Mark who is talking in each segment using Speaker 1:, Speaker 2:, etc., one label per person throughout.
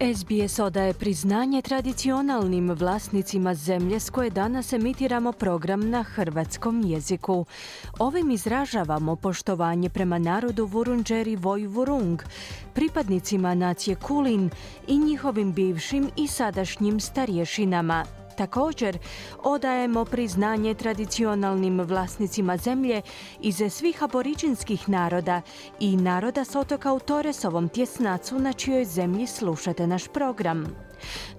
Speaker 1: SBS odaje priznanje tradicionalnim vlasnicima zemlje s koje danas emitiramo program na hrvatskom jeziku. Ovim izražavamo poštovanje prema narodu Vurunđeri Vojvurung, pripadnicima nacije Kulin i njihovim bivšim i sadašnjim starješinama, Također, odajemo priznanje tradicionalnim vlasnicima zemlje iz svih aboriđinskih naroda i naroda s otoka u Toresovom tjesnacu na čijoj zemlji slušate naš program.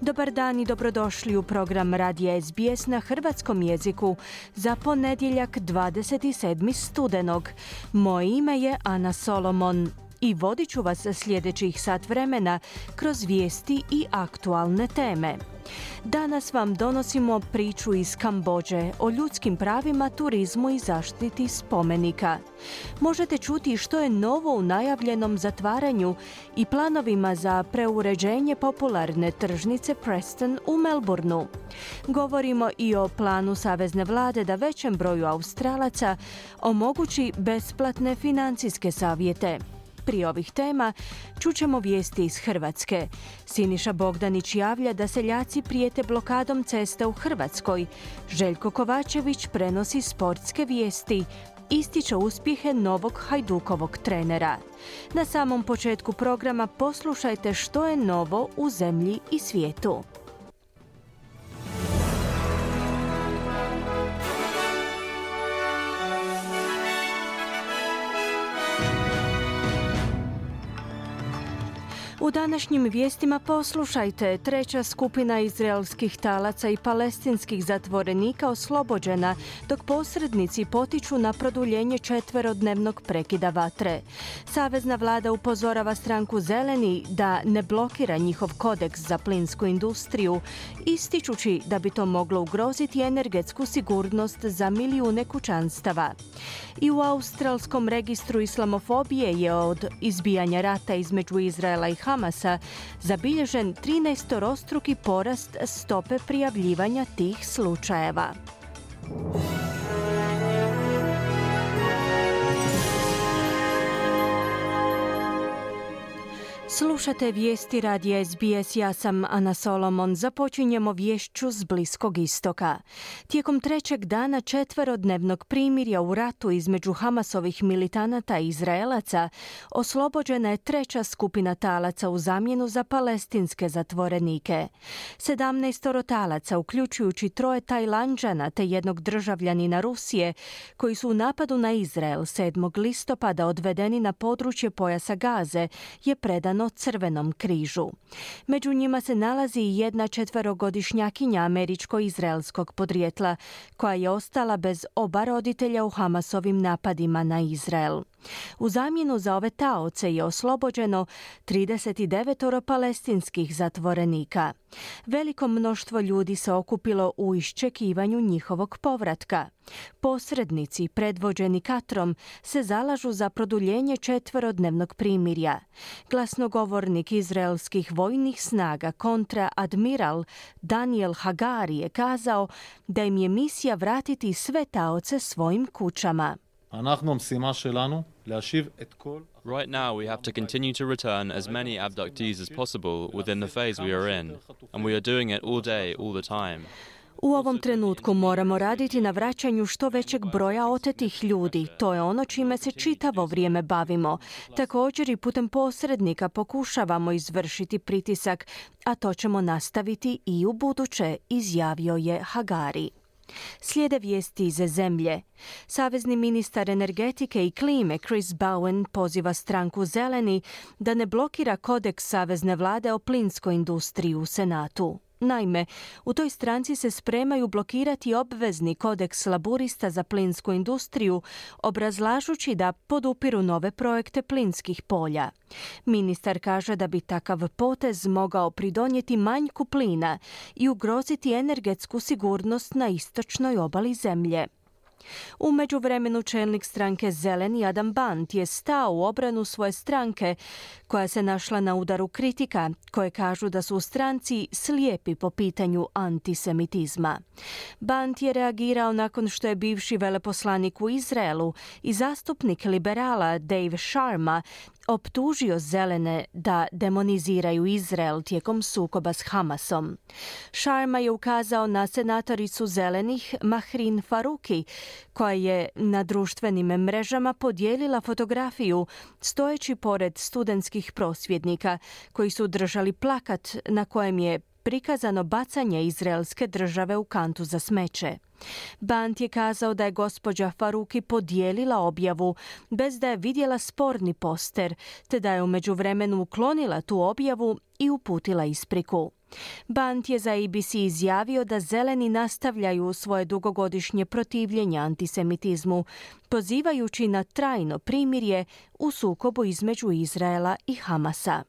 Speaker 1: Dobar dan i dobrodošli u program Radija SBS na hrvatskom jeziku za ponedjeljak 27. studenog. Moje ime je Ana Solomon i vodit ću vas sljedećih sat vremena kroz vijesti i aktualne teme. Danas vam donosimo priču iz Kambođe o ljudskim pravima, turizmu i zaštiti spomenika. Možete čuti što je novo u najavljenom zatvaranju i planovima za preuređenje popularne tržnice Preston u Melbourneu. Govorimo i o planu Savezne vlade da većem broju Australaca omogući besplatne financijske savjete. Prije ovih tema čućemo vijesti iz Hrvatske. Siniša Bogdanić javlja da seljaci prijete blokadom cesta u Hrvatskoj. Željko Kovačević prenosi sportske vijesti ističe uspjehe novog Hajdukovog trenera. Na samom početku programa poslušajte što je novo u zemlji i svijetu. U današnjim vijestima poslušajte, treća skupina izraelskih talaca i palestinskih zatvorenika oslobođena, dok posrednici potiču na produljenje četverodnevnog prekida vatre. Savezna vlada upozorava stranku Zeleni da ne blokira njihov kodeks za plinsku industriju, ističući da bi to moglo ugroziti energetsku sigurnost za milijune kućanstava. I u Australskom registru islamofobije je od izbijanja rata između Izraela i Hamasa zabilježen 13-rostruki porast stope prijavljivanja tih slučajeva. Slušate vijesti radija SBS, ja sam Ana Solomon. Započinjemo vješću s Bliskog istoka. Tijekom trećeg dana četverodnevnog primirja u ratu između Hamasovih militanata i Izraelaca oslobođena je treća skupina talaca u zamjenu za palestinske zatvorenike. 17 talaca, uključujući troje Tajlanđana te jednog državljanina Rusije, koji su u napadu na Izrael 7. listopada odvedeni na područje pojasa Gaze, je predano Crvenom križu. Među njima se nalazi i jedna četverogodišnjakinja američko-izraelskog podrijetla, koja je ostala bez oba roditelja u Hamasovim napadima na Izrael. U zamjenu za ove taoce je oslobođeno 39 palestinskih zatvorenika. Veliko mnoštvo ljudi se okupilo u iščekivanju njihovog povratka. Posrednici, predvođeni Katrom, se zalažu za produljenje četverodnevnog primirja. Glasnogovornik izraelskih vojnih snaga kontra admiral Daniel Hagari je kazao da im je misija vratiti sve taoce svojim kućama.
Speaker 2: Right now, we have to continue to return as many abductees as possible within the phase we are in, and we are doing it all day, all the time.
Speaker 1: U ovom trenutku moramo raditi na vraćanju što većeg broja otetih ljudi. To je ono čime se čitavo vrijeme bavimo. Također i putem posrednika pokušavamo izvršiti pritisak, a to ćemo nastaviti i u buduće, izjavio je Hagari. Slijede vijesti iz zemlje. Savezni ministar energetike i klime Chris Bowen poziva stranku Zeleni da ne blokira kodeks Savezne vlade o plinskoj industriji u Senatu. Naime, u toj stranci se spremaju blokirati obvezni kodeks laburista za plinsku industriju, obrazlažući da podupiru nove projekte plinskih polja. Ministar kaže da bi takav potez mogao pridonijeti manjku plina i ugroziti energetsku sigurnost na istočnoj obali zemlje. U međuvremenu čelnik stranke Zeleni Adam Bant je stao u obranu svoje stranke koja se našla na udaru kritika koje kažu da su stranci slijepi po pitanju antisemitizma. Bant je reagirao nakon što je bivši veleposlanik u Izraelu i zastupnik liberala Dave Sharma optužio zelene da demoniziraju Izrael tijekom sukoba s Hamasom. Sharma je ukazao na senatoricu zelenih Mahrin Faruki, koja je na društvenim mrežama podijelila fotografiju stojeći pored studentskih prosvjednika koji su držali plakat na kojem je prikazano bacanje izraelske države u kantu za smeće. Bant je kazao da je gospođa Faruki podijelila objavu bez da je vidjela sporni poster, te da je u međuvremenu uklonila tu objavu i uputila ispriku. Bant je za ABC izjavio da zeleni nastavljaju svoje dugogodišnje protivljenje antisemitizmu, pozivajući na trajno primirje u sukobu između Izraela i Hamasa.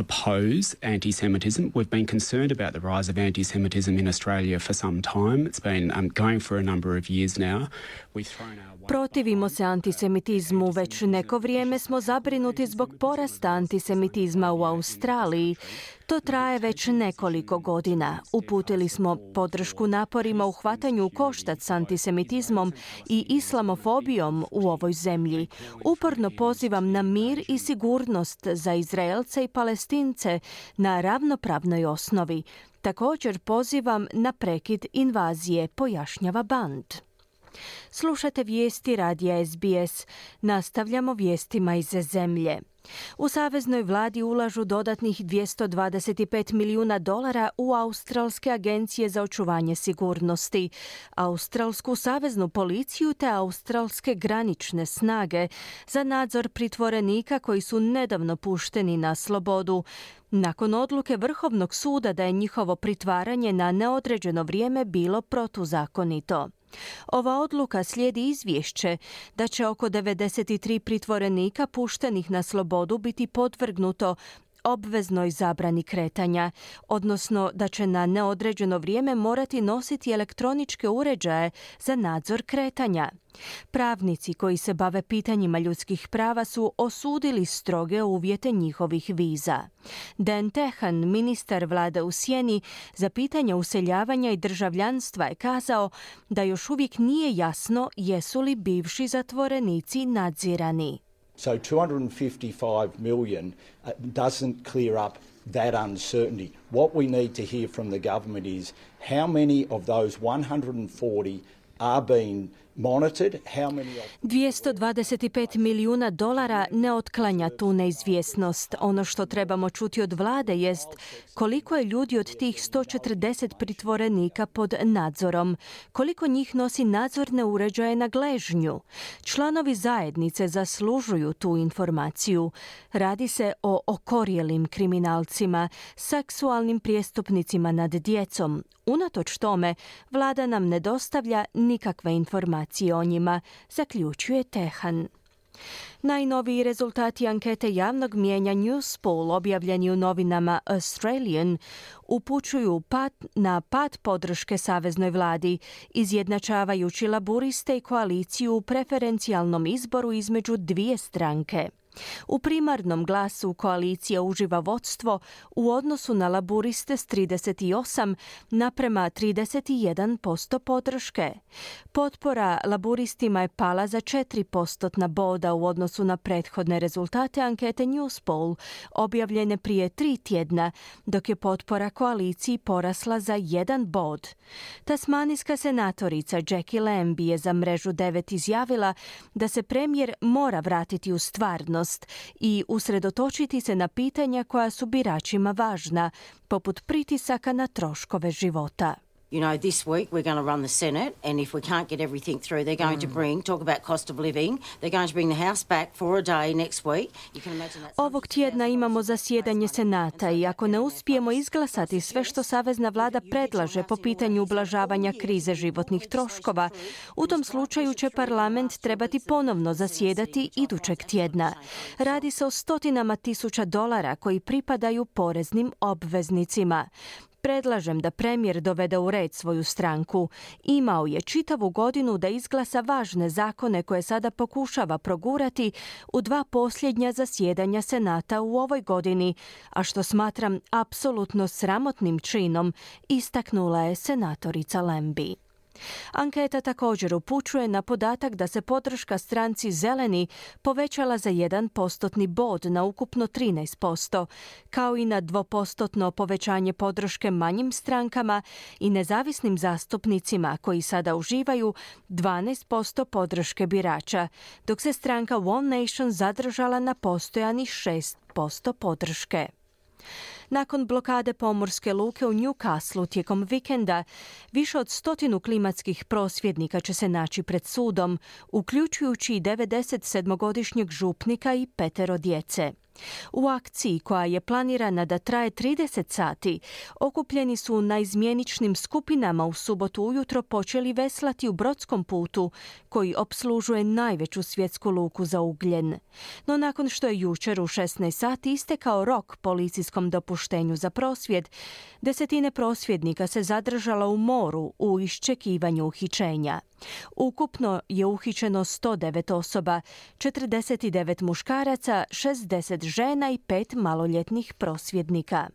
Speaker 3: Oppose anti Semitism. We've been concerned about the rise of anti Semitism in Australia for some time. It's been um, going for a number of years now. We've thrown our
Speaker 1: Protivimo se antisemitizmu, već neko vrijeme smo zabrinuti zbog porasta antisemitizma u Australiji. To traje već nekoliko godina. Uputili smo podršku naporima u hvatanju koštac s antisemitizmom i islamofobijom u ovoj zemlji. Uporno pozivam na mir i sigurnost za Izraelce i Palestince na ravnopravnoj osnovi. Također pozivam na prekid invazije, pojašnjava Band. Slušate vijesti radija SBS. Nastavljamo vijestima iz zemlje. U Saveznoj vladi ulažu dodatnih 225 milijuna dolara u Australske agencije za očuvanje sigurnosti, Australsku saveznu policiju te Australske granične snage za nadzor pritvorenika koji su nedavno pušteni na slobodu. Nakon odluke Vrhovnog suda da je njihovo pritvaranje na neodređeno vrijeme bilo protuzakonito. Ova odluka slijedi izvješće da će oko 93 pritvorenika puštenih na slobodu biti podvrgnuto obveznoj zabrani kretanja, odnosno da će na neodređeno vrijeme morati nositi elektroničke uređaje za nadzor kretanja. Pravnici koji se bave pitanjima ljudskih prava su osudili stroge uvjete njihovih viza. Dan Tehan, ministar vlade u Sjeni za pitanje useljavanja i državljanstva je kazao da još uvijek nije jasno jesu li bivši zatvorenici nadzirani.
Speaker 4: So 255 million uh, doesn't clear up that uncertainty. What we need to hear from the government is how many of those 140 are being
Speaker 1: 225 milijuna dolara ne otklanja tu neizvjesnost. Ono što trebamo čuti od vlade jest koliko je ljudi od tih 140 pritvorenika pod nadzorom, koliko njih nosi nadzorne uređaje na gležnju. Članovi zajednice zaslužuju tu informaciju. Radi se o okorjelim kriminalcima, seksualnim prijestupnicima nad djecom. Unatoč tome, vlada nam ne dostavlja nikakve informacije informacije o njima, zaključuje Tehan. Najnoviji rezultati ankete javnog mijenja Newspoll objavljeni u novinama Australian upućuju pad na pad podrške saveznoj vladi, izjednačavajući laburiste i koaliciju u preferencijalnom izboru između dvije stranke. U primarnom glasu koalicija uživa vodstvo u odnosu na laburiste s 38 naprema 31% podrške. Potpora laburistima je pala za 4 postotna boda u odnosu na prethodne rezultate ankete Newspoll objavljene prije tri tjedna, dok je potpora koaliciji porasla za jedan bod. Tasmanijska senatorica Jackie Lambie je za mrežu 9 izjavila da se premijer mora vratiti u stvarnost i usredotočiti se na pitanja koja su biračima važna, poput pritisaka na troškove života.
Speaker 5: You know, this week we're going to run the Senate, and if we can't get everything through, they're going mm. to bring, talk about cost of living, they're going to bring the House back for a day next week. You can imagine that
Speaker 1: Ovog tjedna imamo zasjedanje Senata i ako ne uspijemo izglasati sve što Savezna vlada predlaže po pitanju ublažavanja krize životnih troškova, u tom slučaju će parlament trebati ponovno zasjedati idućeg tjedna. Radi se o stotinama tisuća dolara koji pripadaju poreznim obveznicima. Predlažem da premijer dovede u red svoju stranku. Imao je čitavu godinu da izglasa važne zakone koje sada pokušava progurati u dva posljednja zasjedanja Senata u ovoj godini, a što smatram apsolutno sramotnim činom, istaknula je senatorica Lembi. Anketa također upućuje na podatak da se podrška stranci Zeleni povećala za jedan postotni bod na ukupno 13%, kao i na dvopostotno povećanje podrške manjim strankama i nezavisnim zastupnicima koji sada uživaju 12% podrške birača, dok se stranka One Nation zadržala na postojanih 6% podrške. Nakon blokade pomorske luke u Newcastle tijekom vikenda, više od stotinu klimatskih prosvjednika će se naći pred sudom, uključujući i 97-godišnjeg župnika i petero djece. U akciji koja je planirana da traje 30 sati, okupljeni su na izmjeničnim skupinama u subotu ujutro počeli veslati u brodskom putu koji obslužuje najveću svjetsku luku za ugljen. No nakon što je jučer u 16 sati istekao rok policijskom dopuštenju za prosvjed, desetine prosvjednika se zadržala u moru u iščekivanju uhićenja. Ukupno je uhićeno 109 osoba, 49 muškaraca, 60 žena i pet maloljetnih prosvjednika.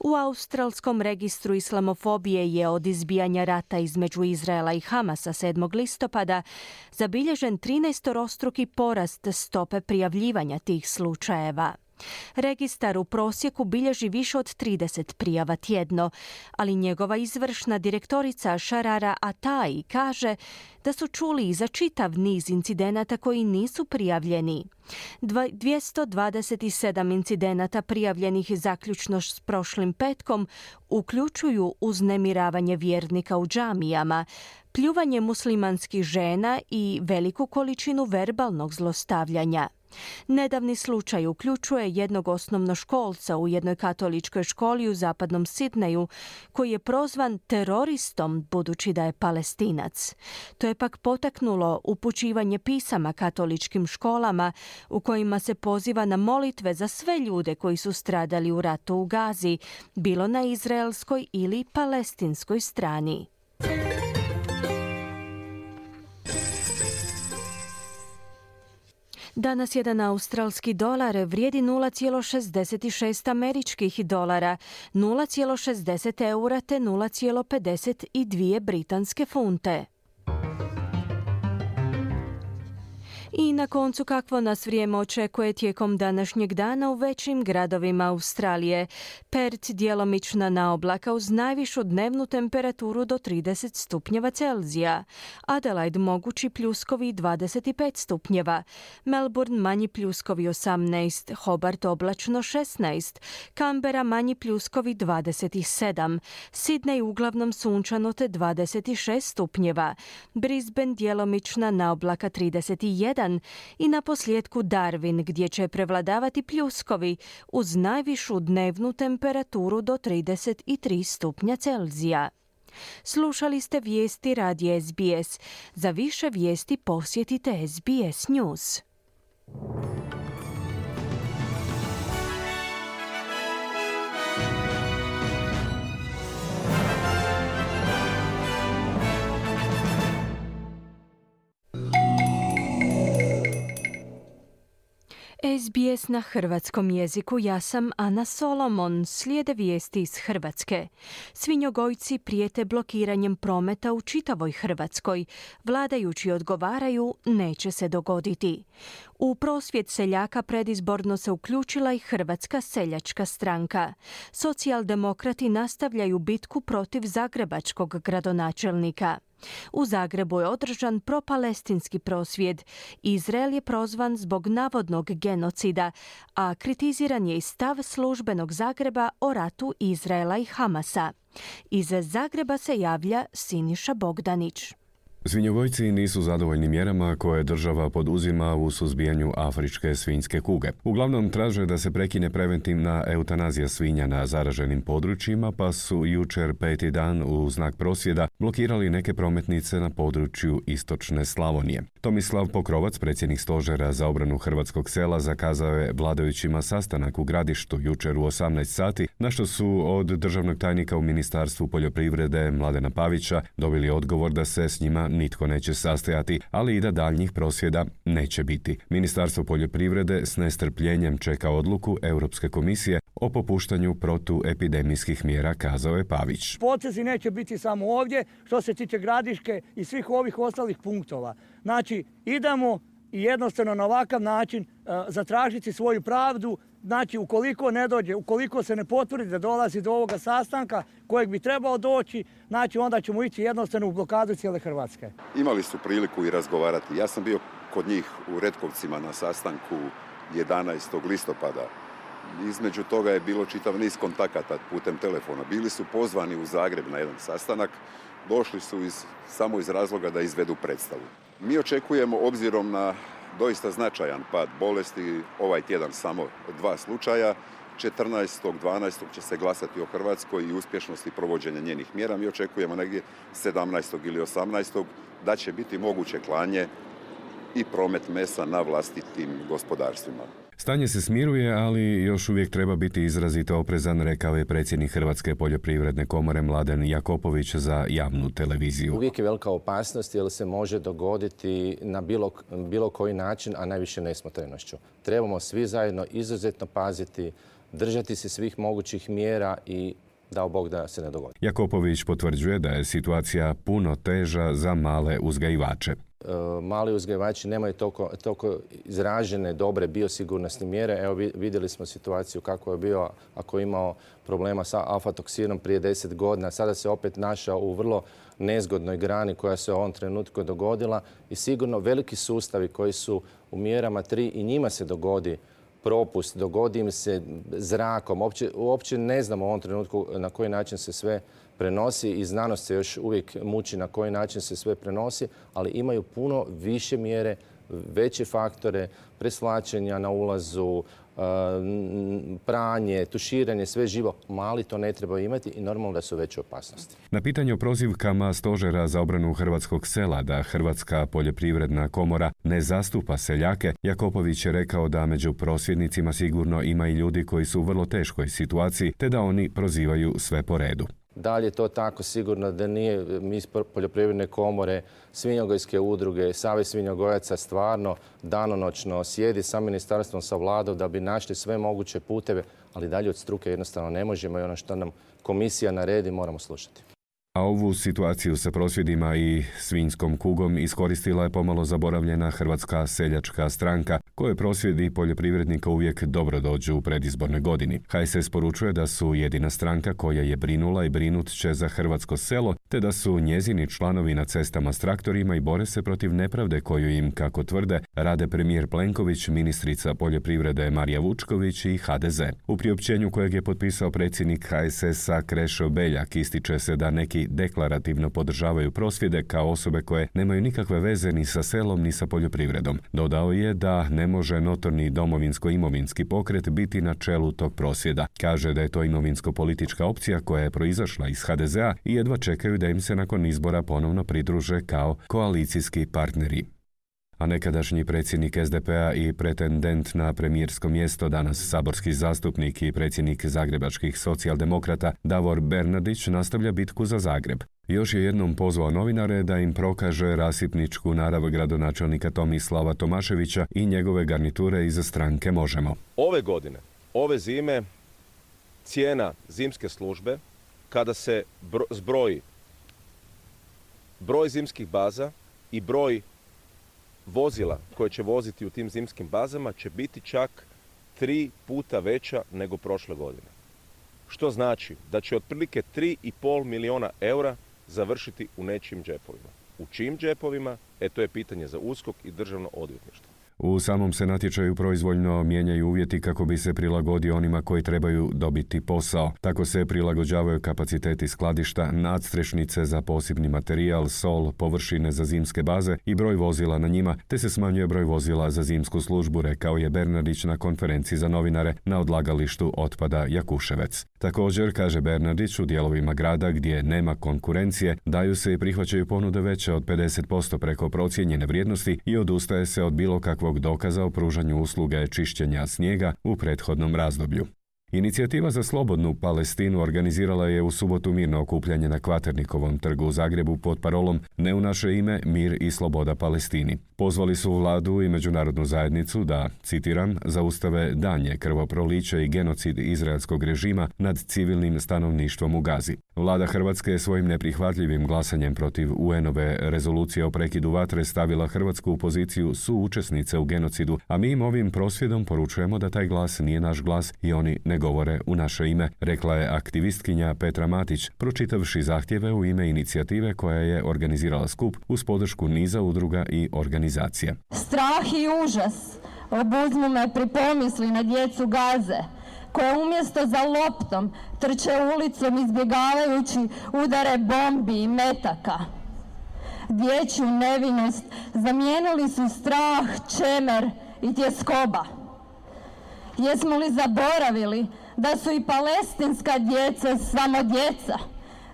Speaker 1: U australskom registru islamofobije je od izbijanja rata između Izraela i Hamasa 7. listopada zabilježen 13-rostruki porast stope prijavljivanja tih slučajeva. Registar u prosjeku bilježi više od 30 prijava tjedno, ali njegova izvršna direktorica Šarara Atai kaže da su čuli i za čitav niz incidenata koji nisu prijavljeni. 227 incidenata prijavljenih zaključno s prošlim petkom uključuju uznemiravanje vjernika u džamijama, pljuvanje muslimanskih žena i veliku količinu verbalnog zlostavljanja. Nedavni slučaj uključuje jednog osnovnoškolca u jednoj katoličkoj školi u zapadnom Sidneju koji je prozvan teroristom budući da je palestinac. To je pak potaknulo upućivanje pisama katoličkim školama u kojima se poziva na molitve za sve ljude koji su stradali u ratu u Gazi, bilo na izraelskoj ili palestinskoj strani. Danas jedan australski dolar vrijedi 0,66 američkih dolara, 0,60 eura te 0,52 britanske funte. I na koncu kakvo nas vrijeme očekuje tijekom današnjeg dana u većim gradovima Australije. Perth djelomična na oblaka uz najvišu dnevnu temperaturu do 30 stupnjeva Celzija. Adelaide mogući pljuskovi 25 stupnjeva. Melbourne manji pljuskovi 18. Hobart oblačno 16. Canberra manji pljuskovi 27. Sydney uglavnom sunčano te 26 stupnjeva. Brisbane djelomična na oblaka 31 i na posljedku Darwin gdje će prevladavati pljuskovi uz najvišu dnevnu temperaturu do 33 stupnja Celzija. Slušali ste vijesti radi SBS. Za više vijesti posjetite SBS News. SBS na hrvatskom jeziku, ja sam Ana Solomon, slijede vijesti iz Hrvatske. Svinjogojci prijete blokiranjem prometa u čitavoj Hrvatskoj. Vladajući odgovaraju, neće se dogoditi. U prosvjet seljaka predizborno se uključila i Hrvatska seljačka stranka. Socijaldemokrati nastavljaju bitku protiv zagrebačkog gradonačelnika. U Zagrebu je održan propalestinski prosvjed. Izrael je prozvan zbog navodnog genocida, a kritiziran je i stav službenog Zagreba o ratu Izraela i Hamasa. Iz Zagreba se javlja Siniša Bogdanić.
Speaker 6: Svinjogojci nisu zadovoljni mjerama koje država poduzima u suzbijanju afričke svinjske kuge. Uglavnom traže da se prekine preventivna eutanazija svinja na zaraženim područjima, pa su jučer peti dan u znak prosvjeda blokirali neke prometnice na području istočne Slavonije. Tomislav Pokrovac, predsjednik stožera za obranu hrvatskog sela, zakazao je vladajućima sastanak u gradištu jučer u 18 sati, na što su od državnog tajnika u Ministarstvu poljoprivrede Mladena Pavića dobili odgovor da se s njima nitko neće sastajati, ali i da daljnjih prosvjeda neće biti. Ministarstvo poljoprivrede s nestrpljenjem čeka odluku Europske komisije o popuštanju protuepidemijskih mjera, kazao je Pavić.
Speaker 7: Potezi neće biti samo ovdje, što se tiče gradiške i svih ovih ostalih punktova. Znači, idemo i jednostavno na ovakav način uh, zatražiti svoju pravdu, znači ukoliko ne dođe, ukoliko se ne potvrdi da dolazi do ovoga sastanka kojeg bi trebao doći, znači onda ćemo ići jednostavno u blokadu cijele Hrvatske.
Speaker 8: Imali su priliku i razgovarati. Ja sam bio kod njih u Retkovcima na sastanku 11. listopada između toga je bilo čitav niz kontakata putem telefona. Bili su pozvani u Zagreb na jedan sastanak, došli su iz, samo iz razloga da izvedu predstavu. Mi očekujemo, obzirom na doista značajan pad bolesti, ovaj tjedan samo dva slučaja, 14.12. će se glasati o Hrvatskoj i uspješnosti provođenja njenih mjera. Mi očekujemo negdje 17. ili 18. da će biti moguće klanje i promet mesa na vlastitim gospodarstvima.
Speaker 6: Stanje se smiruje, ali još uvijek treba biti izrazito oprezan, rekao je predsjednik Hrvatske poljoprivredne komore Mladen Jakopović za javnu televiziju.
Speaker 9: Uvijek je velika opasnost jer se može dogoditi na bilo, bilo koji način, a najviše nesmotrenošću. Trebamo svi zajedno izuzetno paziti, držati se svih mogućih mjera i dao Bog da se ne dogodi.
Speaker 6: Jakopović potvrđuje da je situacija puno teža za male uzgajivače.
Speaker 9: E, mali uzgajivači nemaju toliko, toliko izražene dobre biosigurnosne mjere. Evo vidjeli smo situaciju kako je bio ako je imao problema sa alfatoksinom prije 10 godina. Sada se opet našao u vrlo nezgodnoj grani koja se u ovom trenutku dogodila i sigurno veliki sustavi koji su u mjerama 3 i njima se dogodi propust, dogodi im se zrakom. Uopće, uopće ne znamo u ovom trenutku na koji način se sve prenosi i znanost se još uvijek muči na koji način se sve prenosi, ali imaju puno više mjere, veće faktore, preslačenja na ulazu, e, pranje, tuširanje, sve živo. Mali to ne treba imati i normalno da su veće opasnosti.
Speaker 6: Na pitanje o prozivkama stožera za obranu hrvatskog sela da Hrvatska poljoprivredna komora ne zastupa seljake, Jakopović je rekao da među prosvjednicima sigurno ima i ljudi koji su u vrlo teškoj situaciji, te da oni prozivaju sve po redu.
Speaker 9: Da li je to tako sigurno da nije mi iz poljoprivredne komore, svinjogojske udruge, Savez svinjogojaca stvarno danonoćno sjedi sa ministarstvom, sa vladom da bi našli sve moguće puteve, ali dalje od struke jednostavno ne možemo i ono što nam komisija naredi moramo slušati.
Speaker 6: A ovu situaciju sa prosvjedima i svinjskom kugom iskoristila je pomalo zaboravljena Hrvatska seljačka stranka, koje prosvjedi poljoprivrednika uvijek dobro dođu u predizbornoj godini. HSS poručuje da su jedina stranka koja je brinula i brinut će za hrvatsko selo, te da su njezini članovi na cestama s traktorima i bore se protiv nepravde koju im, kako tvrde, rade premijer Plenković, ministrica poljoprivrede Marija Vučković i HDZ. U priopćenju kojeg je potpisao predsjednik HSS-a Krešo Beljak ističe se da neki deklarativno podržavaju prosvjede kao osobe koje nemaju nikakve veze ni sa selom ni sa poljoprivredom. Dodao je da ne može notorni domovinsko-imovinski pokret biti na čelu tog prosvjeda. Kaže da je to imovinsko-politička opcija koja je proizašla iz HDZ-a i jedva čekaju da im se nakon izbora ponovno pridruže kao koalicijski partneri a nekadašnji predsjednik SDP-a i pretendent na premijersko mjesto, danas saborski zastupnik i predsjednik zagrebačkih socijaldemokrata Davor Bernardić nastavlja bitku za Zagreb. Još je jednom pozvao novinare da im prokaže rasipničku narav gradonačelnika Tomislava Tomaševića i njegove garniture iz stranke Možemo.
Speaker 10: Ove godine, ove zime, cijena zimske službe, kada se zbroji broj zimskih baza i broj vozila koje će voziti u tim zimskim bazama će biti čak tri puta veća nego prošle godine. Što znači da će otprilike 3,5 milijuna eura završiti u nečim džepovima. U čim džepovima? E to je pitanje za uskok i državno odvjetništvo.
Speaker 6: U samom se natječaju proizvoljno mijenjaju uvjeti kako bi se prilagodio onima koji trebaju dobiti posao. Tako se prilagođavaju kapaciteti skladišta, nadstrešnice za posebni materijal, sol, površine za zimske baze i broj vozila na njima, te se smanjuje broj vozila za zimsku službu, rekao je Bernardić na konferenciji za novinare na odlagalištu otpada Jakuševec. Također, kaže Bernardić, u dijelovima grada gdje nema konkurencije, daju se i prihvaćaju ponude veće od 50% preko procijenjene vrijednosti i odustaje se od bilo kakvog dokaza o pružanju usluge čišćenja snijega u prethodnom razdoblju. Inicijativa za slobodnu Palestinu organizirala je u subotu mirno okupljanje na Kvaternikovom trgu u Zagrebu pod parolom Ne u naše ime, mir i sloboda Palestini. Pozvali su vladu i međunarodnu zajednicu da, citiram, zaustave danje krvoproliće i genocid izraelskog režima nad civilnim stanovništvom u Gazi. Vlada Hrvatske je svojim neprihvatljivim glasanjem protiv UN-ove rezolucije o prekidu vatre stavila Hrvatsku u poziciju suučesnice u genocidu, a mi im ovim prosvjedom poručujemo da taj glas nije naš glas i oni ne govore u naše ime, rekla je aktivistkinja Petra Matić, pročitavši zahtjeve u ime inicijative koja je organizirala skup uz podršku niza udruga i organizacija.
Speaker 11: Strah i užas obuzmu me pri pomisli na djecu Gaze, koje umjesto za loptom trče ulicom izbjegavajući udare bombi i metaka. Dječju nevinost zamijenili su strah, čemer i tjeskoba. Jesmo li zaboravili da su i palestinska djeca samo djeca,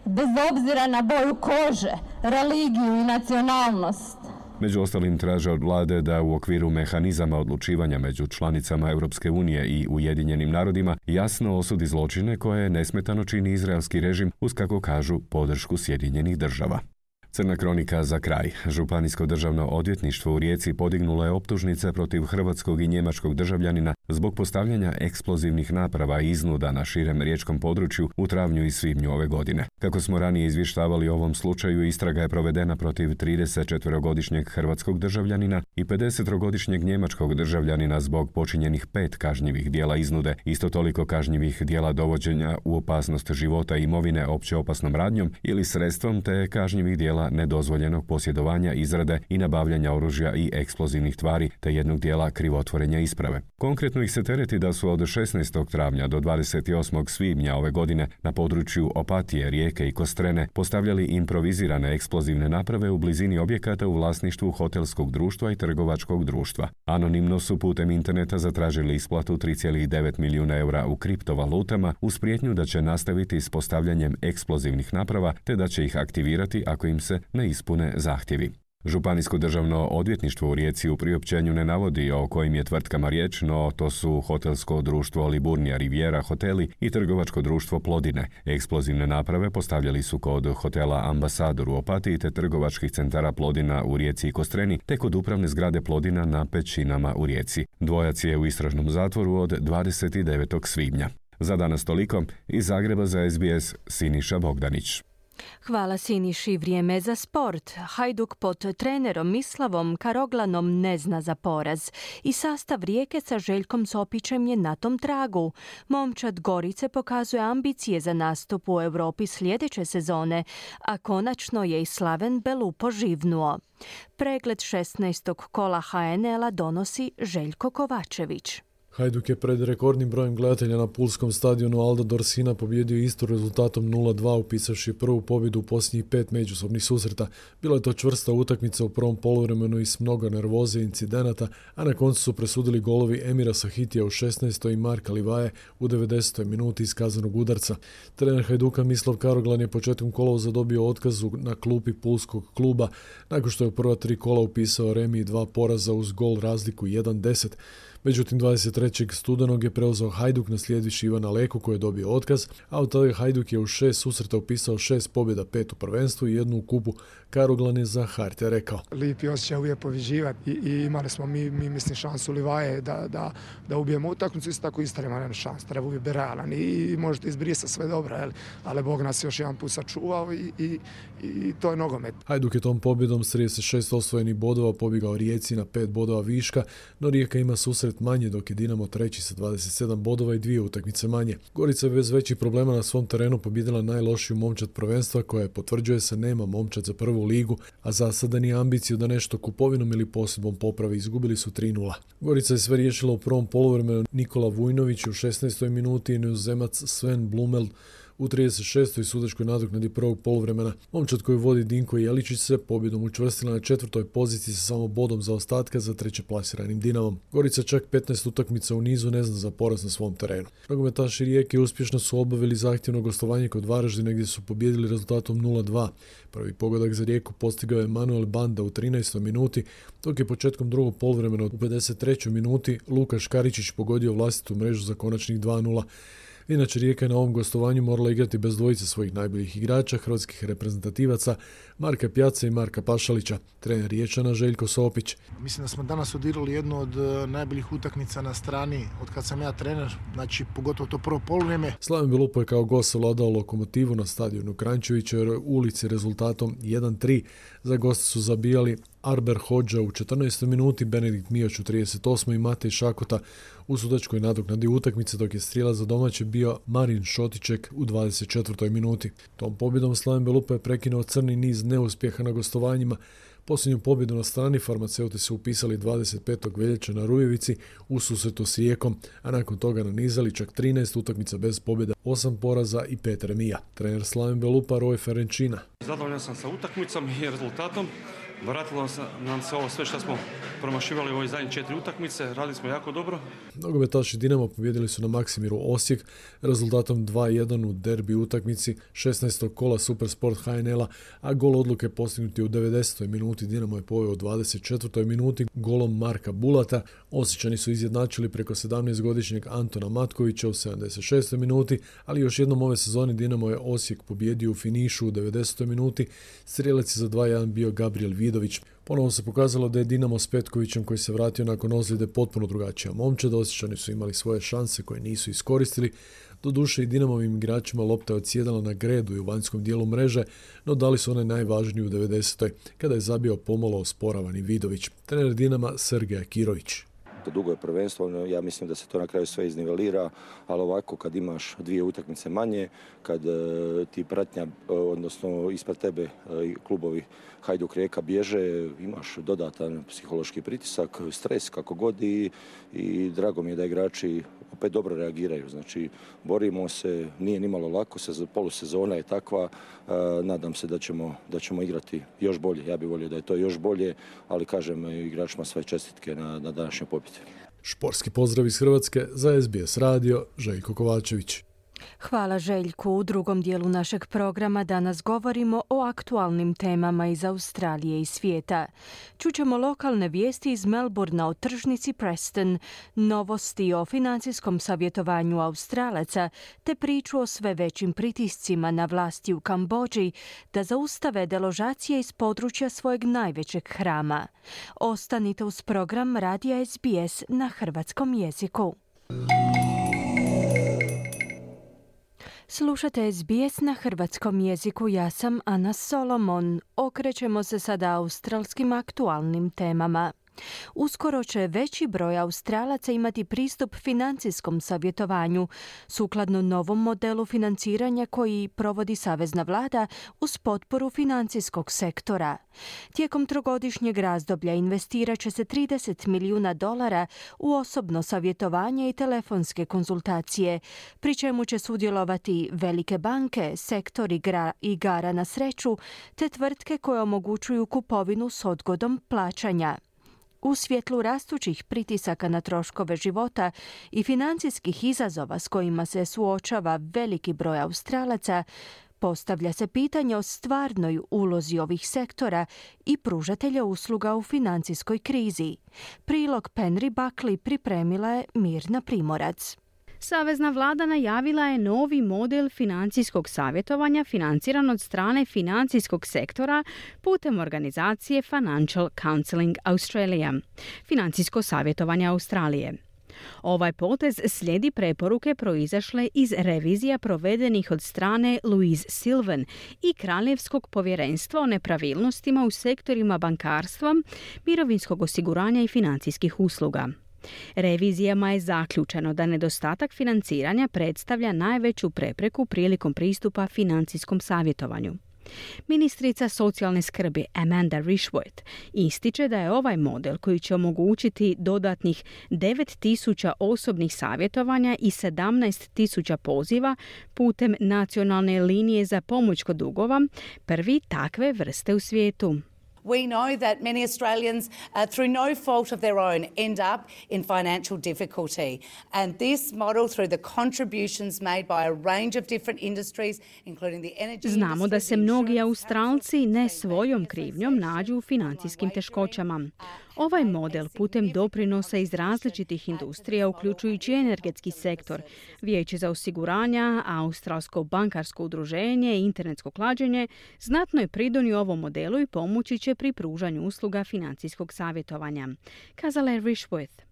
Speaker 11: bez obzira na boju kože, religiju i nacionalnost?
Speaker 6: Među ostalim traže od vlade da u okviru mehanizama odlučivanja među članicama Europske unije i Ujedinjenim narodima jasno osudi zločine koje nesmetano čini izraelski režim uz kako kažu podršku Sjedinjenih država. Crna kronika za kraj. Županijsko državno odvjetništvo u Rijeci podignulo je optužnice protiv hrvatskog i njemačkog državljanina zbog postavljanja eksplozivnih naprava i iznuda na širem riječkom području u travnju i svibnju ove godine. Kako smo ranije izvještavali o ovom slučaju, istraga je provedena protiv 34-godišnjeg hrvatskog državljanina i 50-godišnjeg njemačkog državljanina zbog počinjenih pet kažnjivih dijela iznude, isto toliko kažnjivih dijela dovođenja u opasnost života i imovine opće opasnom radnjom ili sredstvom te kažnjivih dijela nedozvoljenog posjedovanja, izrade i nabavljanja oružja i eksplozivnih tvari te jednog dijela krivotvorenja isprave. Konkretno ih se tereti da su od 16. travnja do 28. svibnja ove godine na području Opatije, Rijeke i Kostrene postavljali improvizirane eksplozivne naprave u blizini objekata u vlasništvu hotelskog društva i trgovačkog društva. Anonimno su putem interneta zatražili isplatu 3,9 milijuna eura u kriptovalutama uz prijetnju da će nastaviti s postavljanjem eksplozivnih naprava te da će ih aktivirati ako im se ne ispune zahtjevi. Županijsko državno odvjetništvo u Rijeci u priopćenju ne navodi o kojim je tvrtkama riječ, no to su hotelsko društvo Liburnija Riviera hoteli i trgovačko društvo Plodine. Eksplozivne naprave postavljali su kod hotela Ambasador u Opatiji te trgovačkih centara Plodina u Rijeci i Kostreni te kod upravne zgrade Plodina na Pećinama u Rijeci. Dvojac je u istražnom zatvoru od 29. svibnja. Za danas toliko iz Zagreba za SBS Siniša Bogdanić.
Speaker 1: Hvala Siniši. Vrijeme za sport. Hajduk pod trenerom Mislavom Karoglanom ne zna za poraz. I sastav rijeke sa Željkom Sopićem je na tom tragu. Momčad Gorice pokazuje ambicije za nastup u Europi sljedeće sezone, a konačno je i Slaven Belu poživnuo. Pregled 16. kola HNL-a donosi Željko Kovačević.
Speaker 12: Hajduk je pred rekordnim brojem gledatelja na pulskom stadionu Alda Dorsina pobjedio isto rezultatom 0-2 upisavši prvu pobjedu u posljednjih pet međusobnih susreta. Bila je to čvrsta utakmica u prvom poluvremenu i s mnogo nervoze i incidenata, a na koncu su presudili golovi Emira Sahitija u 16. i Marka Livaje u 90. minuti iskazanog udarca. Trener Hajduka Mislav Karoglan je početkom kolova zadobio otkazu na klupi pulskog kluba nakon što je u prva tri kola upisao remi i dva poraza uz gol razliku 1-10. Međutim, 23. studenog je preuzeo Hajduk naslijediš Ivana Leku koji je dobio otkaz, a od tada Hajduk je u šest susreta upisao šest pobjeda, pet u prvenstvu i jednu u kupu. Karoglan je za Harte rekao.
Speaker 13: Lipi osjećaj uvijek poviđivati i, i, imali smo mi, mi mislim šansu Livaje da, da, da ubijemo utakmicu, isto tako Istra ima šans, treba uvijek realan i, i možete izbrisati sve dobro, ali, ali Bog nas još jedan put sačuvao i, i, i to je nogomet.
Speaker 12: Hajduk je tom pobjedom s 36 osvojenih bodova pobjegao Rijeci na pet bodova viška, no Rijeka ima susret manje, dok je Dinamo treći sa 27 bodova i dvije utakmice manje. Gorica je bez većih problema na svom terenu pobjedila najlošiju momčad prvenstva koja je potvrđuje se nema momčad za prvu ligu, a za sada nije ambiciju da nešto kupovinom ili posebom popravi. Izgubili su 3-0. Gorica je sve riješila u prvom polovremenu Nikola Vujnović u 16. minuti i neuzemac Sven Blumel u 36. sudačkoj nadoknadi prvog poluvremena. Momčad koji vodi Dinko Jeličić se pobjedom učvrstila na četvrtoj poziciji sa samo bodom za ostatka za treće plasiranim Dinamom. Gorica čak 15 utakmica u nizu ne zna za poraz na svom terenu. Nogometaši Rijeke uspješno su obavili zahtjevno gostovanje kod Varaždina gdje su pobjedili rezultatom 0-2. Prvi pogodak za Rijeku postigao je Manuel Banda u 13. minuti, dok je početkom drugog poluvremena u 53. minuti Lukaš Karičić pogodio vlastitu mrežu za konačnih 2-0. Inače, Rijeka je na ovom gostovanju morala igrati bez dvojice svojih najboljih igrača, hrvatskih reprezentativaca, Marka Pjaca i Marka Pašalića, trener Riječana Željko Sopić.
Speaker 14: Mislim da smo danas odigrali jednu od e, najboljih utakmica na strani od kad sam ja trener, znači pogotovo to prvo poluvrijeme.
Speaker 12: Slaven Belupo je kao gost savladao lokomotivu na stadionu Krančevića ulici rezultatom 1-3. Za goste su zabijali Arber Hođa u 14. minuti, Benedikt Mijoć u 38. i Matej Šakota u sudačkoj nadoknadi utakmice dok je strijela za domaće bio Marin Šotiček u 24. minuti. Tom pobjedom Slaven Belupa je prekinuo crni niz neuspjeha na gostovanjima. Posljednju pobjedu na strani farmaceuti su upisali 25. veljače na Rujevici u susretu s Rijekom, a nakon toga nanizali čak 13 utakmica bez pobjeda, 8 poraza i 5 remija. Trener Slaven Belupa Roy Ferenčina.
Speaker 15: Zadovoljan sam sa utakmicom i rezultatom. Vratilo nam se ovo sve što smo promašivali u ovoj zadnje četiri utakmice, radili smo jako dobro.
Speaker 12: Nogometaši Dinamo pobjedili su na Maksimiru Osijek rezultatom 2-1 u derbi utakmici 16. kola Supersport HNL-a, a gol odluke postignuti u 90. minuti Dinamo je poveo u 24. minuti golom Marka Bulata. Osjećani su izjednačili preko 17-godišnjeg Antona Matkovića u 76. minuti, ali još jednom ove sezone Dinamo je Osijek pobjedio u finišu u 90. minuti. Strijelac je za 2-1 bio Gabriel Vidović. Ponovo se pokazalo da je Dinamo s Petkovićem koji se vratio nakon ozljede potpuno drugačija momčad. Osjećani su imali svoje šanse koje nisu iskoristili. Doduše i Dinamovim igračima lopta je odsjedala na gredu i u vanjskom dijelu mreže, no dali su one najvažniji u 90. kada je zabio pomalo osporavani Vidović. Trener Dinama Sergeja Kirović
Speaker 16: dugo je prvenstvo, ja mislim da se to na kraju sve iznivelira, ali ovako kad imaš dvije utakmice manje, kad e, ti pratnja, e, odnosno ispred tebe e, klubovi Hajduk Rijeka bježe, imaš dodatan psihološki pritisak, stres kako god i, i drago mi je da igrači opet dobro reagiraju. Znači, borimo se, nije nimalo lako, se, polusezona je takva, nadam se da ćemo, da ćemo igrati još bolje. Ja bih volio da je to još bolje, ali kažem igračima sve čestitke na, na današnjoj pobjedi.
Speaker 12: Šporski pozdrav iz Hrvatske za SBS radio, Željko Kovačević.
Speaker 1: Hvala Željku. U drugom dijelu našeg programa danas govorimo o aktualnim temama iz Australije i svijeta. Čućemo lokalne vijesti iz Melbourna o tržnici Preston, novosti o financijskom savjetovanju Australaca, te priču o sve većim pritiscima na vlasti u Kambođi da zaustave deložacije iz područja svojeg najvećeg hrama. Ostanite uz program Radija SBS na hrvatskom jeziku. Slušate SBS na hrvatskom jeziku, ja sam Ana Solomon. Okrećemo se sada australskim aktualnim temama. Uskoro će veći broj Australaca imati pristup financijskom savjetovanju, sukladno novom modelu financiranja koji provodi Savezna vlada uz potporu financijskog sektora. Tijekom trogodišnjeg razdoblja investirat će se 30 milijuna dolara u osobno savjetovanje i telefonske konzultacije, pri čemu će sudjelovati velike banke, sektor igara na sreću te tvrtke koje omogućuju kupovinu s odgodom plaćanja. U svjetlu rastućih pritisaka na troškove života i financijskih izazova s kojima se suočava veliki broj Australaca, postavlja se pitanje o stvarnoj ulozi ovih sektora i pružatelja usluga u financijskoj krizi. Prilog Penry Buckley pripremila je Mirna Primorac.
Speaker 17: Savezna vlada najavila je novi model financijskog savjetovanja financiran od strane financijskog sektora putem organizacije Financial Counseling Australia, financijsko savjetovanje Australije. Ovaj potez slijedi preporuke proizašle iz revizija provedenih od strane Louise Silvan i Kraljevskog povjerenstva o nepravilnostima u sektorima bankarstva, mirovinskog osiguranja i financijskih usluga. Revizijama je zaključeno da nedostatak financiranja predstavlja najveću prepreku prilikom pristupa financijskom savjetovanju. Ministrica socijalne skrbi Amanda Rishworth ističe da je ovaj model koji će omogućiti dodatnih 9000 osobnih savjetovanja i 17.000 poziva putem nacionalne linije za pomoć kod dugova prvi takve vrste u svijetu.
Speaker 18: We know that many Australians, uh, through no fault of their own, end up in financial difficulty. And this model, through the contributions made by a range of different industries, including the energy
Speaker 17: Znamo da se mnogi Australci ne svojom krivnjom nađu u financijskim teškoćama. Ovaj model putem doprinosa iz različitih industrija, uključujući energetski sektor, Vijeće za osiguranja, Australsko bankarsko udruženje i internetsko klađenje, znatno je pridonio ovom modelu i pomoći će pri pružanju usluga financijskog savjetovanja, kazala je Rishworth.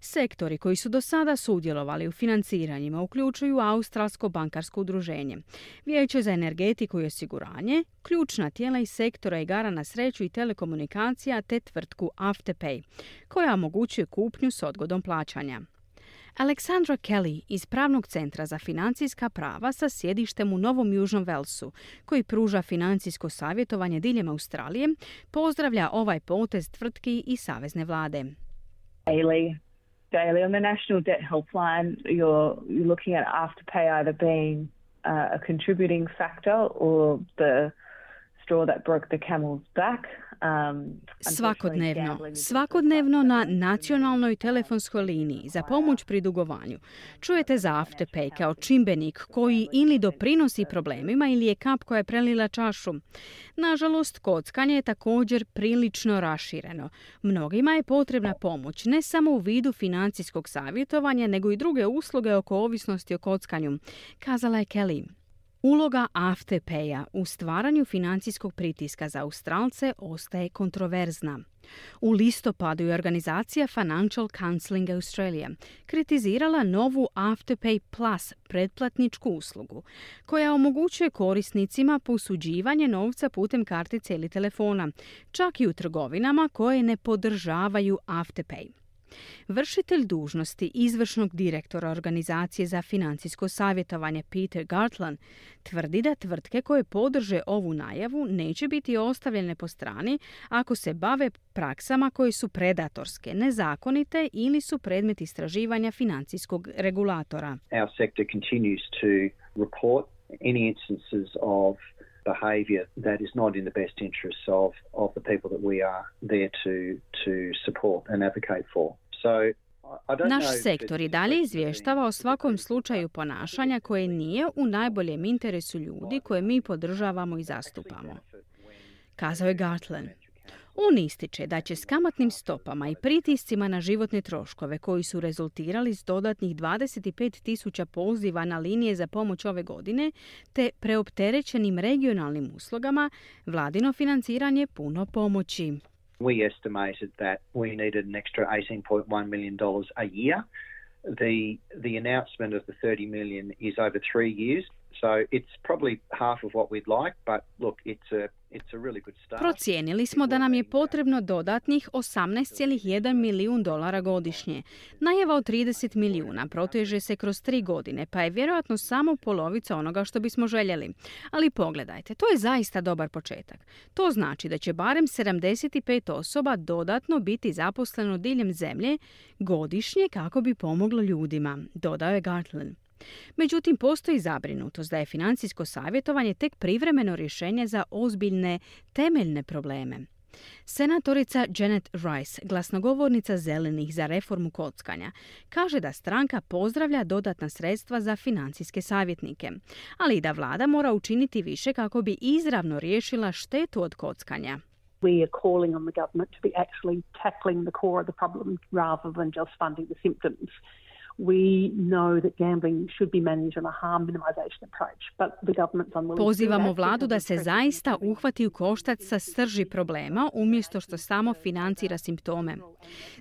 Speaker 17: Sektori koji su do sada sudjelovali u financiranjima uključuju Australsko bankarsko udruženje, Vijeće za energetiku i osiguranje, ključna tijela iz sektora igara na sreću i telekomunikacija te tvrtku Afterpay, koja omogućuje kupnju s odgodom plaćanja. Alexandra Kelly iz Pravnog centra za financijska prava sa sjedištem u Novom Južnom Velsu, koji pruža financijsko savjetovanje diljem Australije, pozdravlja ovaj potez tvrtki i savezne vlade.
Speaker 19: Daily. Daily on the National Debt Helpline, you're you're looking at afterpay either being uh, a contributing factor or the straw that broke the camel's back. Um,
Speaker 17: Svakodnevno. Svakodnevno na nacionalnoj telefonskoj liniji za pomoć pri dugovanju. Čujete za Afterpay kao čimbenik koji ili doprinosi problemima ili je kap koja je prelila čašu. Nažalost, kockanje je također prilično rašireno. Mnogima je potrebna pomoć ne samo u vidu financijskog savjetovanja, nego i druge usluge oko ovisnosti o kockanju, kazala je Kelly. Uloga Afterpaya u stvaranju financijskog pritiska za Australce ostaje kontroverzna. U listopadu je organizacija Financial Counseling Australia kritizirala novu Afterpay Plus pretplatničku uslugu, koja omogućuje korisnicima posuđivanje novca putem kartice ili telefona, čak i u trgovinama koje ne podržavaju Afterpay. Vršitelj dužnosti izvršnog direktora organizacije za financijsko savjetovanje Peter Gartland tvrdi da tvrtke koje podrže ovu najavu neće biti ostavljene po strani ako se bave praksama koje su predatorske, nezakonite ili su predmet istraživanja financijskog regulatora.
Speaker 20: Our sector continues to report any instances of behaviour that is not in the best interests of, of the people that we are there to, to support and advocate for.
Speaker 17: Naš sektor i dalje izvještava o svakom slučaju ponašanja koje nije u najboljem interesu ljudi koje mi podržavamo i zastupamo. Kazao je Gartland. On ističe da će s kamatnim stopama i pritiscima na životne troškove koji su rezultirali s dodatnih 25 tisuća poziva na linije za pomoć ove godine te preopterećenim regionalnim uslugama, vladino financiranje puno pomoći.
Speaker 20: we estimated that we needed an extra $18.1 million a year. The, the announcement of the 30 million is over three years. So it's probably half of what we'd like, but look, it's a
Speaker 17: Procijenili smo da nam je potrebno dodatnih 18,1 milijun dolara godišnje. Najava od 30 milijuna proteže se kroz tri godine, pa je vjerojatno samo polovica onoga što bismo željeli. Ali pogledajte, to je zaista dobar početak. To znači da će barem 75 osoba dodatno biti zaposleno diljem zemlje godišnje kako bi pomoglo ljudima, dodao je Gartland. Međutim, postoji zabrinutost da je financijsko savjetovanje tek privremeno rješenje za ozbiljne temeljne probleme. Senatorica Janet Rice, glasnogovornica zelenih za reformu kockanja, kaže da stranka pozdravlja dodatna sredstva za financijske savjetnike, ali i da vlada mora učiniti više kako bi izravno riješila štetu od kockanja.
Speaker 21: We are calling on the government to be actually tackling the core.
Speaker 17: Pozivamo vladu da se zaista uhvati u koštac sa srži problema umjesto što samo financira simptome.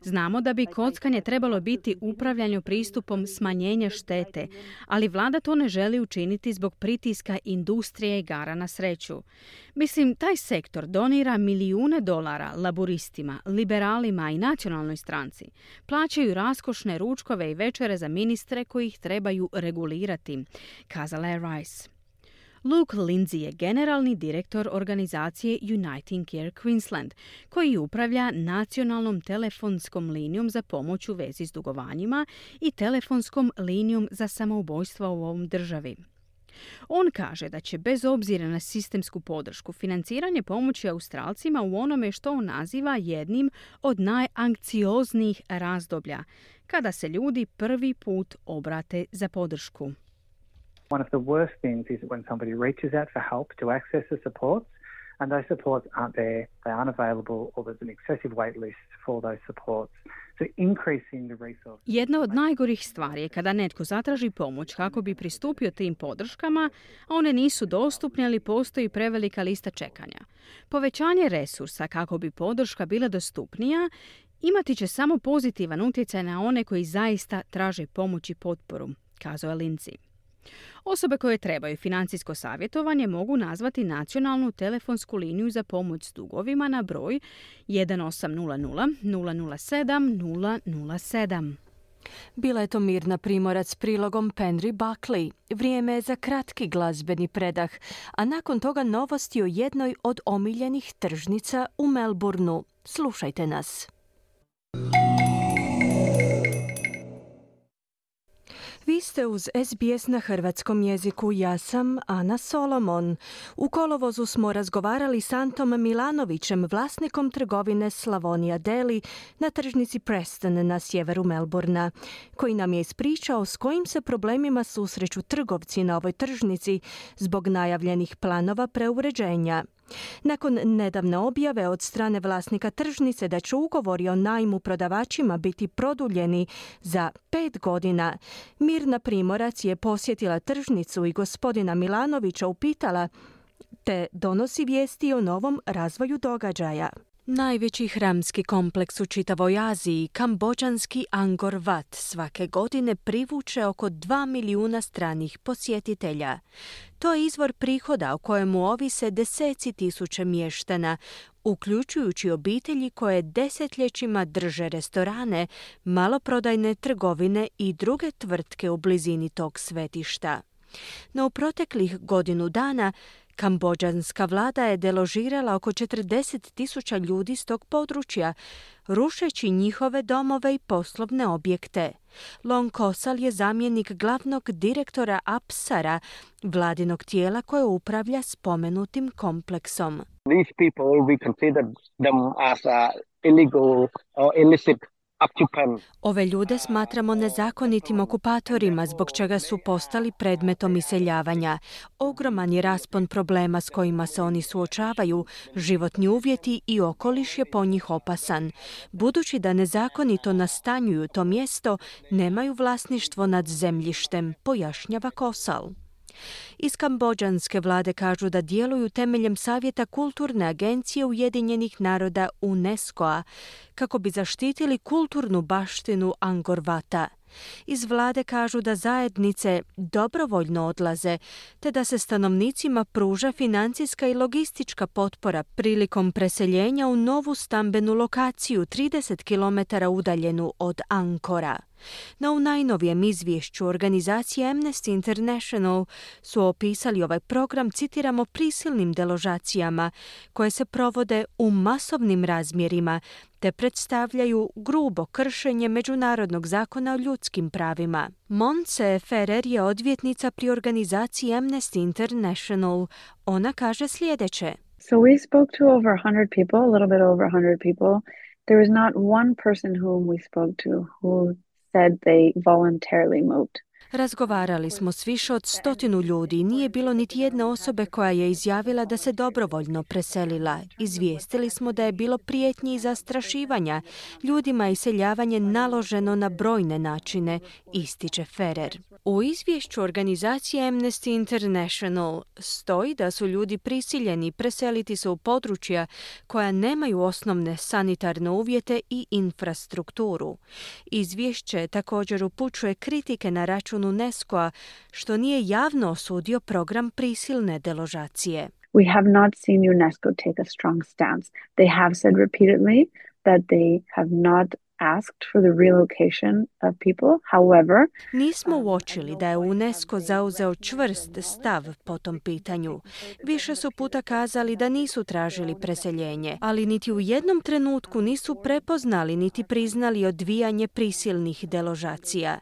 Speaker 17: Znamo da bi kockanje trebalo biti upravljanju pristupom smanjenja štete, ali vlada to ne želi učiniti zbog pritiska industrije igara na sreću. Mislim, taj sektor donira milijune dolara laburistima, liberalima i nacionalnoj stranci. Plaćaju raskošne ručkove i večere za ministre koji ih trebaju regulirati, kazala je Rice. Luke Lindsay je generalni direktor organizacije Uniting Care Queensland, koji upravlja nacionalnom telefonskom linijom za pomoć u vezi s dugovanjima i telefonskom linijom za samoubojstva u ovom državi. On kaže da će bez obzira na sistemsku podršku financiranje pomoći Australcima u onome što on naziva jednim od najankcioznijih razdoblja, kada se ljudi prvi put obrate za podršku.
Speaker 21: One of the worst things is when somebody reaches out for help to access the supports and those supports aren't there, they aren't available, or there's an excessive wait list for those supports. So increasing the resource.
Speaker 17: Jedna od najgorih stvari je kada netko zatraži pomoć kako bi pristupio tim podrškama, a one nisu dostupne ili postoji prevelika lista čekanja. Povećanje resursa kako bi podrška bila dostupnija imati će samo pozitivan utjecaj na one koji zaista traže pomoć i potporu, kazao je Lindsay. Osobe koje trebaju financijsko savjetovanje mogu nazvati nacionalnu telefonsku liniju za pomoć s dugovima na broj 1800 007 007.
Speaker 1: Bila je to Mirna Primorac s prilogom Penry Buckley. Vrijeme je za kratki glazbeni predah, a nakon toga novosti o jednoj od omiljenih tržnica u Melbourneu. Slušajte nas. Vi ste uz SBS na hrvatskom jeziku. Ja sam Ana Solomon. U kolovozu smo razgovarali s Antom Milanovićem, vlasnikom trgovine Slavonija Deli na tržnici Preston na sjeveru Melburna, koji nam je ispričao s kojim se problemima susreću trgovci na ovoj tržnici zbog najavljenih planova preuređenja. Nakon nedavne objave od strane vlasnika tržnice da će ugovori o najmu prodavačima biti produljeni za pet godina, Mirna Primorac je posjetila tržnicu i gospodina Milanovića upitala te donosi vijesti o novom razvoju događaja. Najveći hramski kompleks u čitavoj Aziji, kambođanski Angkor Wat, svake godine privuče oko 2 milijuna stranih posjetitelja. To je izvor prihoda o kojemu ovise deseci tisuće mještana, uključujući obitelji koje desetljećima drže restorane, maloprodajne trgovine i druge tvrtke u blizini tog svetišta. No u proteklih godinu dana Kambođanska vlada je deložirala oko 40 tisuća ljudi s tog područja, rušeći njihove domove i poslovne objekte. Long Kosal je zamjenik glavnog direktora Apsara, vladinog tijela koje upravlja spomenutim kompleksom.
Speaker 22: These people, we consider them as illegal or illicit.
Speaker 1: Ove ljude smatramo nezakonitim okupatorima zbog čega su postali predmetom iseljavanja. Ogroman je raspon problema s kojima se oni suočavaju, životni uvjeti i okoliš je po njih opasan. Budući da nezakonito nastanjuju to mjesto, nemaju vlasništvo nad zemljištem, pojašnjava Kosal. Iz kambođanske vlade kažu da djeluju temeljem savjeta kulturne agencije Ujedinjenih naroda UNESCO-a kako bi zaštitili kulturnu baštinu Angkor Vata. Iz vlade kažu da zajednice dobrovoljno odlaze, te da se stanovnicima pruža financijska i logistička potpora prilikom preseljenja u novu stambenu lokaciju 30 km udaljenu od Ankora. No u najnovijem izvješću organizacije Amnesty International su opisali ovaj program, citiramo, prisilnim deložacijama koje se provode u masovnim razmjerima te predstavljaju grubo kršenje međunarodnog zakona o ljudskim pravima. Monse Ferrer je odvjetnica pri organizaciji Amnesty International. Ona kaže sljedeće.
Speaker 19: So we spoke to over 100 people, a little bit over 100 people. There was not one person whom we spoke to who said they voluntarily moved.
Speaker 1: Razgovarali smo s više od stotinu ljudi i nije bilo niti jedne osobe koja je izjavila da se dobrovoljno preselila. Izvijestili smo da je bilo prijetnji i zastrašivanja. Ljudima iseljavanje naloženo na brojne načine, ističe Ferrer. U izvješću organizacije Amnesty International stoji da su ljudi prisiljeni preseliti se u područja koja nemaju osnovne sanitarne uvjete i infrastrukturu. Izvješće također upućuje kritike na račun UNESCO-a što nije javno osudio program prisilne deložacije.
Speaker 23: We have not seen UNESCO take a strong stance. They have said repeatedly that they have not asked for the relocation of people. However,
Speaker 1: nismo uočili da je UNESCO zauzeo čvrst stav po tom pitanju. Više su puta kazali da nisu tražili preseljenje, ali niti u jednom trenutku nisu prepoznali niti priznali odvijanje prisilnih deložacija.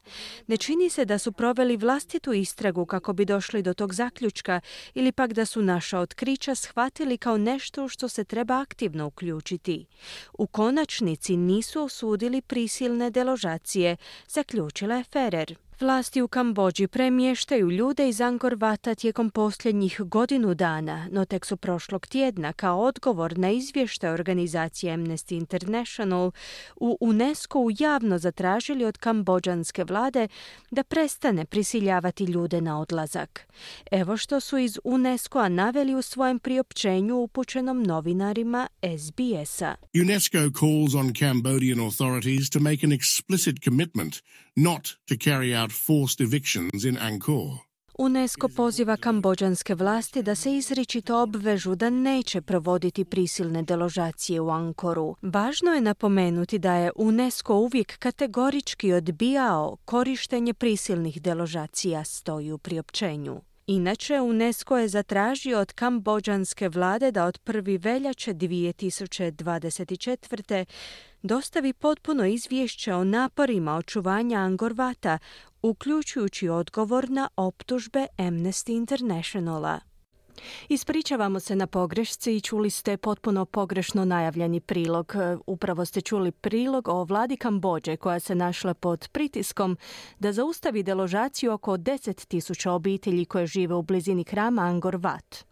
Speaker 1: Ne čini se da su proveli vlastitu istragu kako bi došli do tog zaključka ili pak da su naša otkrića shvatili kao nešto što se treba aktivno uključiti. U konačnici nisu osudili ili prisilne deložacije, zaključila je Ferrer. Vlasti u Kambođi premještaju ljude iz Angkor Vata tijekom posljednjih godinu dana, no tek su prošlog tjedna kao odgovor na izvještaj organizacije Amnesty International u UNESCO javno zatražili od kambođanske vlade da prestane prisiljavati ljude na odlazak. Evo što su iz UNESCO-a naveli u svojem priopćenju upućenom novinarima SBS-a.
Speaker 24: UNESCO calls on Cambodian authorities to make an explicit commitment not to carry out forced evictions in Angkor.
Speaker 1: UNESCO poziva kambođanske vlasti da se izričito obvežu da neće provoditi prisilne deložacije u Ankoru. Važno je napomenuti da je UNESCO uvijek kategorički odbijao korištenje prisilnih deložacija, stoji u priopćenju. Inače, UNESCO je zatražio od kambođanske vlade da od 1. veljače 2024. dostavi potpuno izvješće o naporima očuvanja Angorvata, uključujući odgovor na optužbe Amnesty Internationala. Ispričavamo se na pogrešci i čuli ste potpuno pogrešno najavljeni prilog. E, upravo ste čuli prilog o vladi Kambođe koja se našla pod pritiskom da zaustavi deložaciju oko 10.000 obitelji koje žive u blizini krama Angor Wat.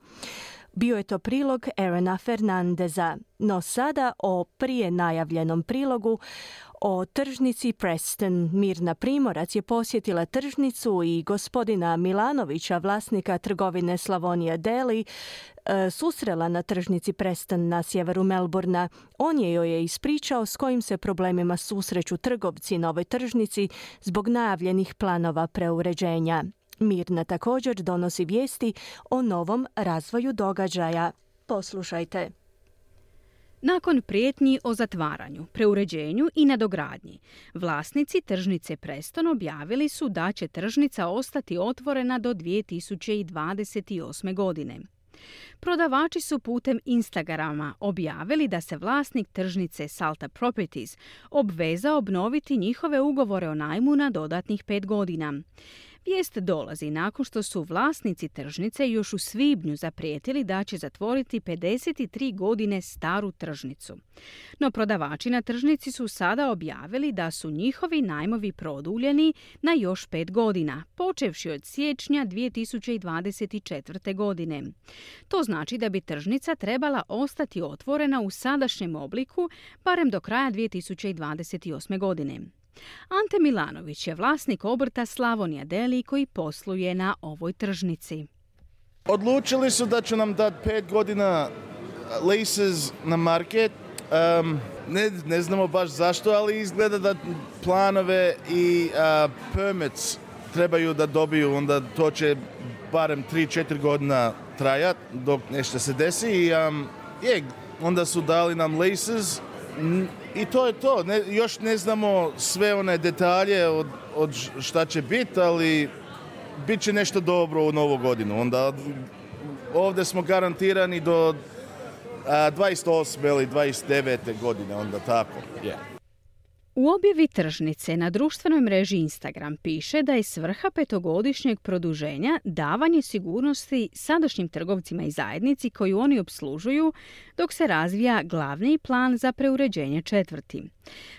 Speaker 1: Bio je to prilog Erena Fernandeza, no sada o prije najavljenom prilogu o tržnici Preston. Mirna Primorac je posjetila tržnicu i gospodina Milanovića, vlasnika trgovine Slavonija Deli, e, susrela na tržnici Preston na sjeveru Melburna. On je joj ispričao s kojim se problemima susreću trgovci na ovoj tržnici zbog najavljenih planova preuređenja. Mirna također donosi vijesti o novom razvoju događaja. Poslušajte.
Speaker 17: Nakon prijetnji o zatvaranju, preuređenju i nadogradnji, vlasnici tržnice Preston objavili su da će tržnica ostati otvorena do 2028. godine. Prodavači su putem Instagrama objavili da se vlasnik tržnice Salta Properties obveza obnoviti njihove ugovore o najmu na dodatnih pet godina. Vijest dolazi nakon što su vlasnici tržnice još u svibnju zaprijetili da će zatvoriti 53 godine staru tržnicu. No prodavači na tržnici su sada objavili da su njihovi najmovi produljeni na još pet godina, počevši od siječnja 2024. godine. To znači da bi tržnica trebala ostati otvorena u sadašnjem obliku barem do kraja 2028. godine. Ante Milanović je vlasnik obrta Slavonija Deli koji posluje na ovoj tržnici.
Speaker 25: Odlučili su da će nam dati pet godina leases na market. ne, ne znamo baš zašto, ali izgleda da planove i permits trebaju da dobiju, onda to će barem 3-4 godina trajat dok nešto se desi i je, onda su dali nam leases i to je to. Ne, još ne znamo sve one detalje od, od šta će biti, ali bit će nešto dobro u novu godinu. Onda ovdje smo garantirani do a, 28. ili 29. godine, onda tako. Yeah.
Speaker 17: U objavi tržnice na društvenoj mreži Instagram piše da je svrha petogodišnjeg produženja davanje sigurnosti sadašnjim trgovcima i zajednici koju oni obslužuju dok se razvija glavni plan za preuređenje četvrti.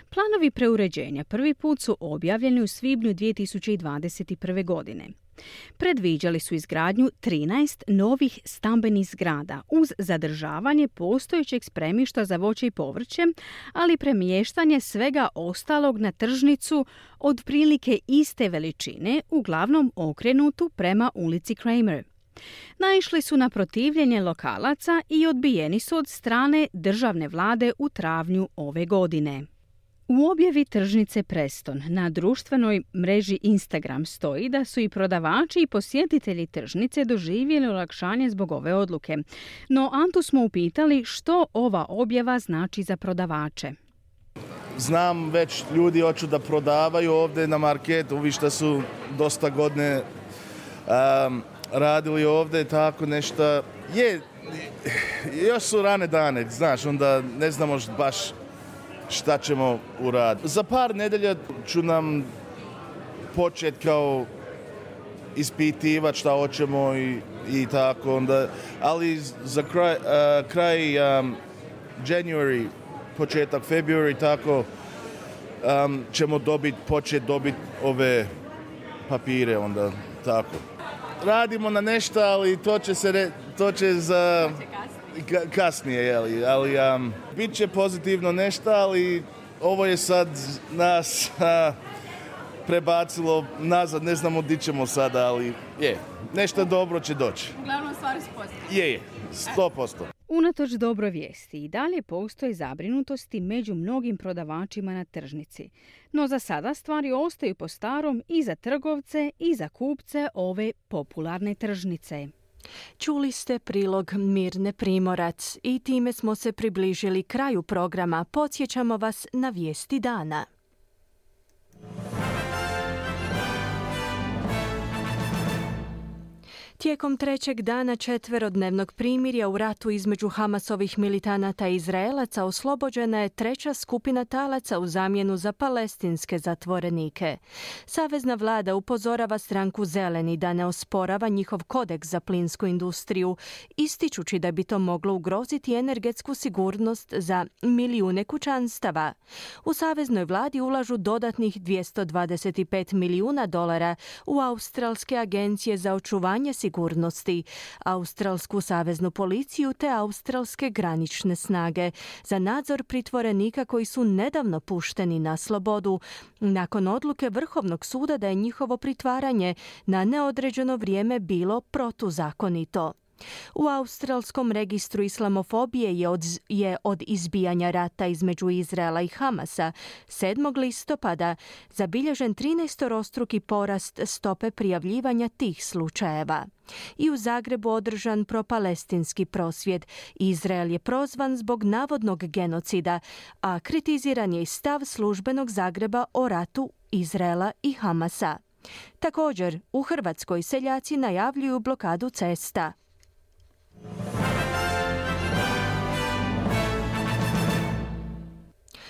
Speaker 17: Planovi preuređenja prvi put su objavljeni u svibnju 2021. godine. Predviđali su izgradnju 13 novih stambenih zgrada uz zadržavanje postojećeg spremišta za voće i povrće, ali premještanje svega ostalog na tržnicu od prilike iste veličine, uglavnom okrenutu prema ulici Kramer. Naišli su na protivljenje lokalaca i odbijeni su od strane državne vlade u travnju ove godine. U objavi tržnice Preston na društvenoj mreži Instagram stoji da su i prodavači i posjetitelji tržnice doživjeli olakšanje zbog ove odluke. No Antu smo upitali što ova objava znači za prodavače.
Speaker 25: Znam već ljudi hoću da prodavaju ovdje na marketu, vi što su dosta godine um, radili ovdje, tako nešto. Je, još su rane dane, znaš, onda ne znamo baš šta ćemo uraditi. Za par nedelja ću nam početi kao ispitivati šta hoćemo i, i tako onda, ali za kraj, uh, kraj January, početak February, tako ćemo dobiti, početi dobiti ove papire onda, tako. Radimo na nešto, ali to će se, to će za kasnije, jeli, ali um, bit će pozitivno nešto, ali ovo je sad nas a, prebacilo nazad, ne znamo di ćemo sada, ali je, nešto dobro će doći.
Speaker 17: Uglavnom stvari su pozitivne.
Speaker 25: Je, je, sto posto.
Speaker 17: Unatoč dobro vijesti i dalje postoje zabrinutosti među mnogim prodavačima na tržnici. No za sada stvari ostaju po starom i za trgovce i za kupce ove popularne tržnice.
Speaker 1: Čuli ste prilog Mirne Primorac i time smo se približili kraju programa. Podsjećamo vas na vijesti dana. Tijekom trećeg dana četverodnevnog primirja u ratu između Hamasovih militanata i Izraelaca oslobođena je treća skupina talaca u zamjenu za palestinske zatvorenike. Savezna vlada upozorava stranku Zeleni da ne osporava njihov kodeks za plinsku industriju, ističući da bi to moglo ugroziti energetsku sigurnost za milijune kućanstava. U Saveznoj vladi ulažu dodatnih 225 milijuna dolara u Australske agencije za očuvanje sigurnosti sigurnosti, Australsku saveznu policiju te australske granične snage za nadzor pritvorenika koji su nedavno pušteni na slobodu nakon odluke Vrhovnog suda da je njihovo pritvaranje na neodređeno vrijeme bilo protuzakonito. U Australskom registru islamofobije je od, je od izbijanja rata između Izraela i Hamasa 7. listopada zabilježen 13-rostruki porast stope prijavljivanja tih slučajeva. I u Zagrebu održan propalestinski prosvjed. Izrael je prozvan zbog navodnog genocida, a kritiziran je stav službenog Zagreba o ratu Izraela i Hamasa. Također, u Hrvatskoj seljaci najavljuju blokadu cesta.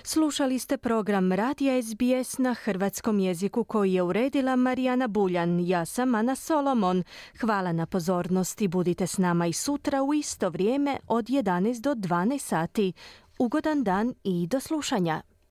Speaker 1: Slušali ste program Radija SBS na hrvatskom jeziku koji je uredila Marijana Buljan. Ja sam Ana Solomon. Hvala na pozornosti. Budite s nama i sutra u isto vrijeme od 11 do 12 sati. Ugodan dan i do slušanja.